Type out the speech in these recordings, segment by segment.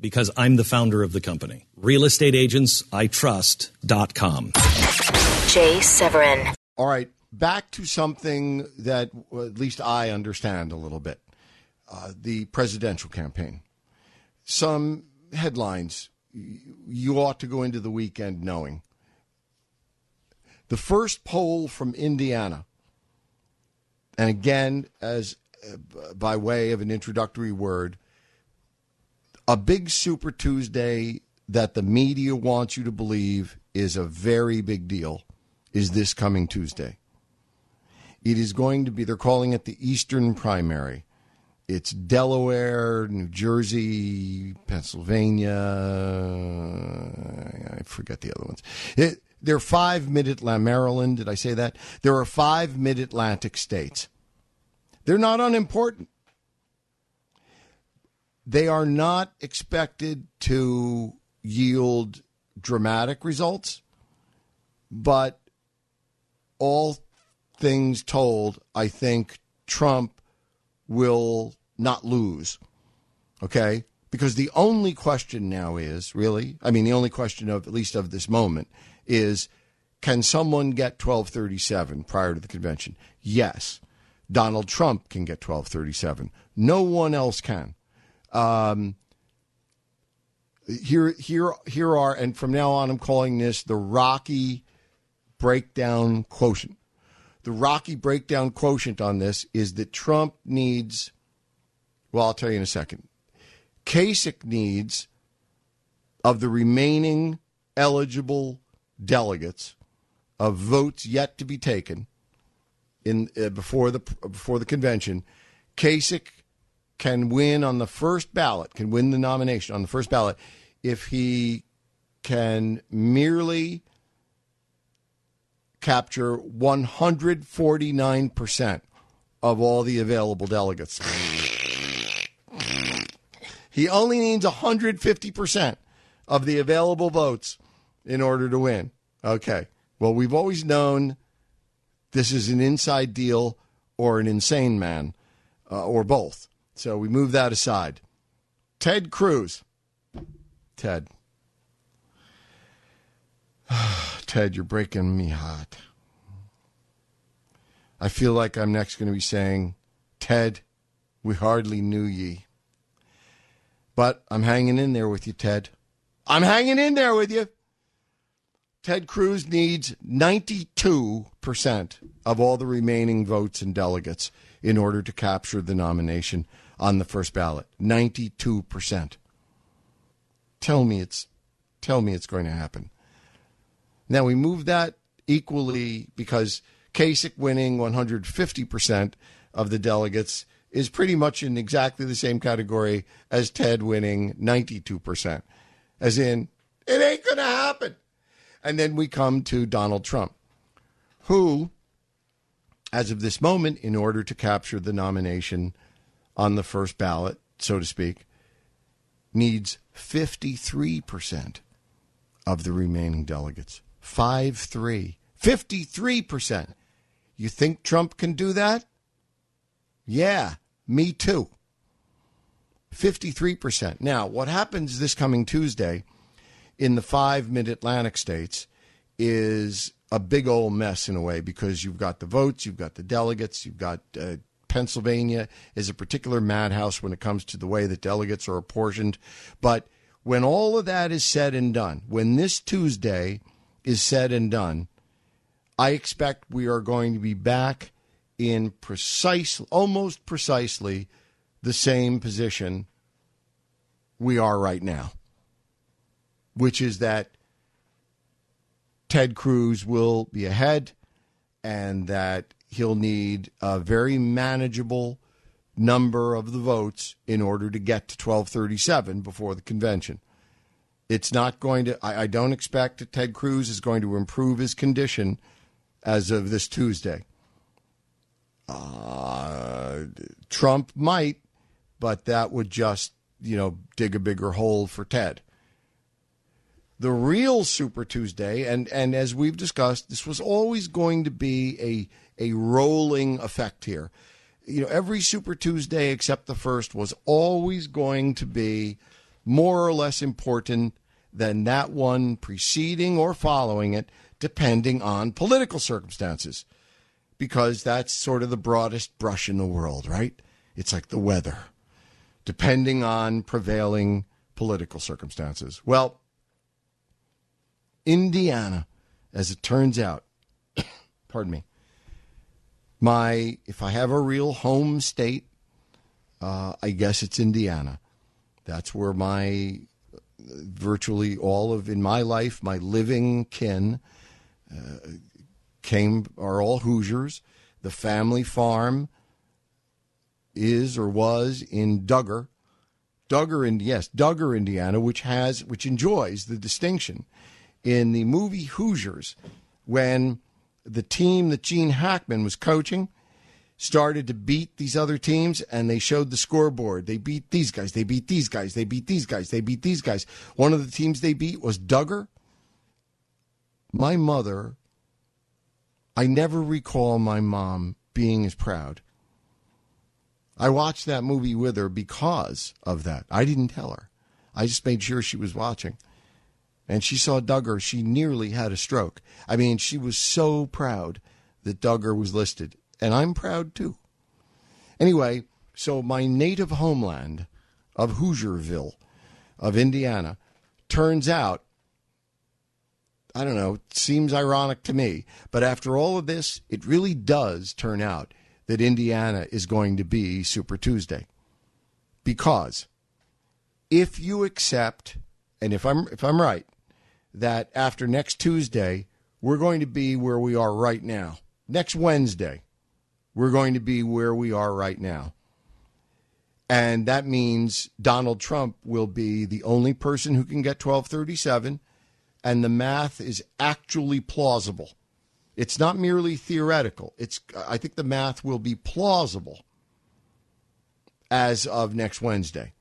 Because I'm the founder of the company. RealestateAgentsITrust.com. Jay Severin. All right, back to something that well, at least I understand a little bit uh, the presidential campaign. Some headlines you ought to go into the weekend knowing. The first poll from Indiana, and again, as uh, by way of an introductory word, a big Super Tuesday that the media wants you to believe is a very big deal is this coming Tuesday. It is going to be, they're calling it the Eastern Primary. It's Delaware, New Jersey, Pennsylvania. I forget the other ones. It, there are five mid Atlantic, Maryland, did I say that? There are five mid Atlantic states. They're not unimportant. They are not expected to yield dramatic results, but all things told, I think Trump will not lose. Okay? Because the only question now is really, I mean, the only question of at least of this moment is can someone get 1237 prior to the convention? Yes. Donald Trump can get 1237. No one else can. Um, here, here, here are, and from now on, I'm calling this the Rocky breakdown quotient. The Rocky breakdown quotient on this is that Trump needs, well, I'll tell you in a second. Kasich needs, of the remaining eligible delegates, of votes yet to be taken in uh, before the before the convention, Kasich can win on the first ballot, can win the nomination on the first ballot if he can merely capture 149% of all the available delegates. He only needs 150% of the available votes in order to win. Okay. Well, we've always known this is an inside deal or an insane man uh, or both. So we move that aside. Ted Cruz. Ted. Ted, you're breaking me hot. I feel like I'm next going to be saying, Ted, we hardly knew ye. But I'm hanging in there with you, Ted. I'm hanging in there with you. Ted Cruz needs 92% of all the remaining votes and delegates in order to capture the nomination on the first ballot. 92%. Tell me it's tell me it's going to happen. Now we move that equally because Kasich winning 150% of the delegates is pretty much in exactly the same category as Ted winning 92%. As in, it ain't going to happen. And then we come to Donald Trump, who, as of this moment, in order to capture the nomination on the first ballot, so to speak, needs 53% of the remaining delegates. 5 3. 53%. You think Trump can do that? Yeah, me too. 53%. Now, what happens this coming Tuesday in the five mid Atlantic states is a big old mess in a way because you've got the votes, you've got the delegates, you've got uh, Pennsylvania is a particular madhouse when it comes to the way that delegates are apportioned. But when all of that is said and done, when this Tuesday is said and done, I expect we are going to be back in precise, almost precisely the same position we are right now, which is that Ted Cruz will be ahead and that he'll need a very manageable number of the votes in order to get to 1237 before the convention. It's not going to, I, I don't expect that Ted Cruz is going to improve his condition as of this Tuesday. Uh, Trump might, but that would just, you know, dig a bigger hole for Ted. The real Super Tuesday, and, and as we've discussed, this was always going to be a, a rolling effect here. You know, every Super Tuesday except the first was always going to be more or less important than that one preceding or following it, depending on political circumstances. Because that's sort of the broadest brush in the world, right? It's like the weather, depending on prevailing political circumstances. Well, Indiana, as it turns out, pardon me, my, if I have a real home state, uh, I guess it's Indiana. That's where my virtually all of in my life, my living kin uh, came are all Hoosiers. The family farm is or was in Dugger, Dugger, and yes, Dugger, Indiana, which has which enjoys the distinction in the movie Hoosiers when the team that Gene Hackman was coaching started to beat these other teams and they showed the scoreboard. They beat these guys, they beat these guys, they beat these guys, they beat these guys. One of the teams they beat was Dugger. My mother, I never recall my mom being as proud. I watched that movie with her because of that. I didn't tell her. I just made sure she was watching. And she saw Dugger. She nearly had a stroke. I mean, she was so proud that Dugger was listed and I'm proud too. Anyway, so my native homeland of Hoosierville, of Indiana, turns out, I don't know, seems ironic to me, but after all of this, it really does turn out that Indiana is going to be Super Tuesday. Because if you accept, and if I'm if I'm right, that after next Tuesday, we're going to be where we are right now. Next Wednesday, we're going to be where we are right now. And that means Donald Trump will be the only person who can get 1237. And the math is actually plausible. It's not merely theoretical. It's, I think the math will be plausible as of next Wednesday.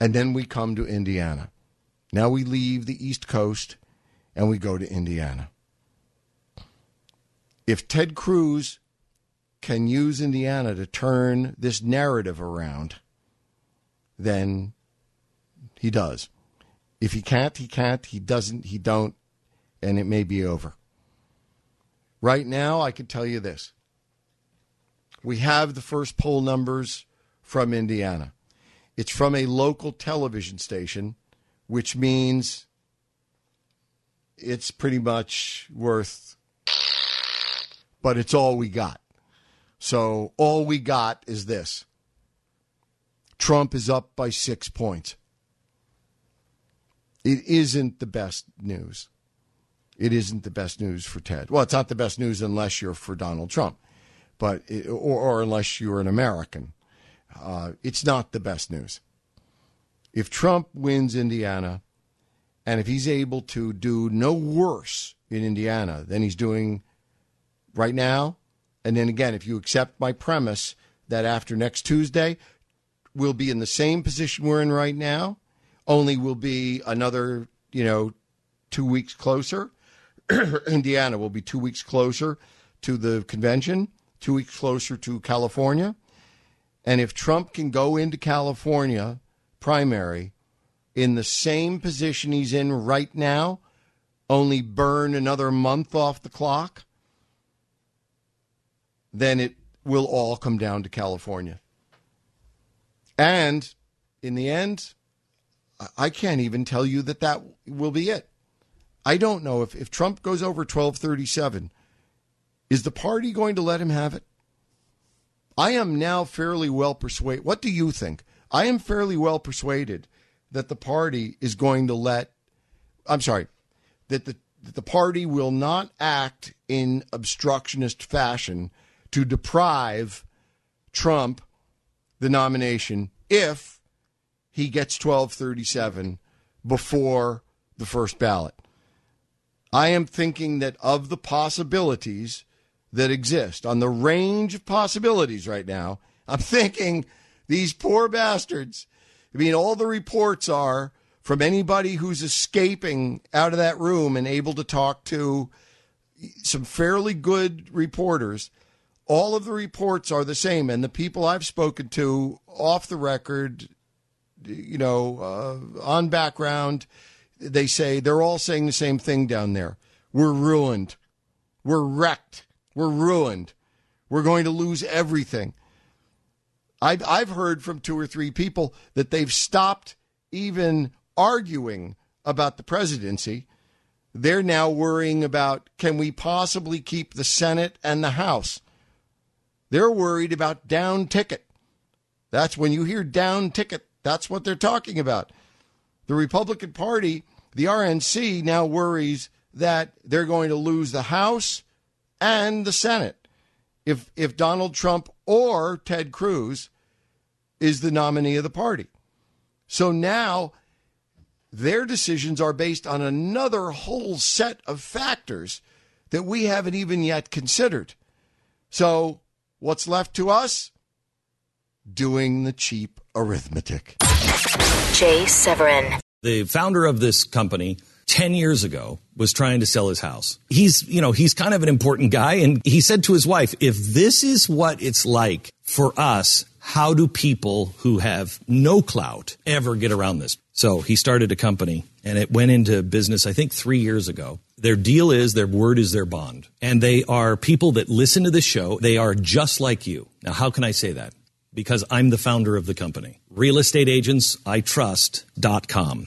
And then we come to Indiana. Now we leave the East Coast and we go to Indiana. If Ted Cruz can use Indiana to turn this narrative around, then he does. If he can't, he can't. He doesn't, he don't, and it may be over. Right now, I can tell you this. We have the first poll numbers from Indiana. It's from a local television station, which means it's pretty much worth, but it's all we got. So all we got is this Trump is up by six points. It isn't the best news. It isn't the best news for Ted. Well, it's not the best news unless you're for Donald Trump, but it, or, or, unless you're an American. Uh, it's not the best news. If Trump wins Indiana, and if he's able to do no worse in Indiana than he's doing right now, and then again, if you accept my premise that after next Tuesday, we'll be in the same position we're in right now, only we'll be another, you know, two weeks closer. Indiana will be two weeks closer to the convention, two weeks closer to California. And if Trump can go into California primary in the same position he's in right now, only burn another month off the clock, then it will all come down to California. And in the end, I can't even tell you that that will be it. I don't know if, if Trump goes over 1237, is the party going to let him have it? I am now fairly well persuaded. What do you think? I am fairly well persuaded that the party is going to let, I'm sorry, that the, that the party will not act in obstructionist fashion to deprive Trump the nomination if he gets 1237 before the first ballot. I am thinking that of the possibilities that exist, on the range of possibilities right now, I'm thinking these poor bastards. I mean, all the reports are from anybody who's escaping out of that room and able to talk to some fairly good reporters. All of the reports are the same, and the people I've spoken to off the record, you know, uh, on background, they say they're all saying the same thing down there. We're ruined. We're wrecked. We're ruined. We're going to lose everything. I've, I've heard from two or three people that they've stopped even arguing about the presidency. They're now worrying about can we possibly keep the Senate and the House? They're worried about down ticket. That's when you hear down ticket, that's what they're talking about. The Republican Party, the RNC, now worries that they're going to lose the House and the Senate if if Donald Trump or Ted Cruz is the nominee of the party. So now their decisions are based on another whole set of factors that we haven't even yet considered. So, what's left to us? Doing the cheap arithmetic. Jay Severin. The founder of this company 10 years ago was trying to sell his house. He's, you know, he's kind of an important guy. And he said to his wife, if this is what it's like for us, how do people who have no clout ever get around this? So he started a company and it went into business, I think, three years ago. Their deal is their word is their bond. And they are people that listen to this show. They are just like you. Now, how can I say that? Because I'm the founder of the company. RealestateAgentsITrust.com.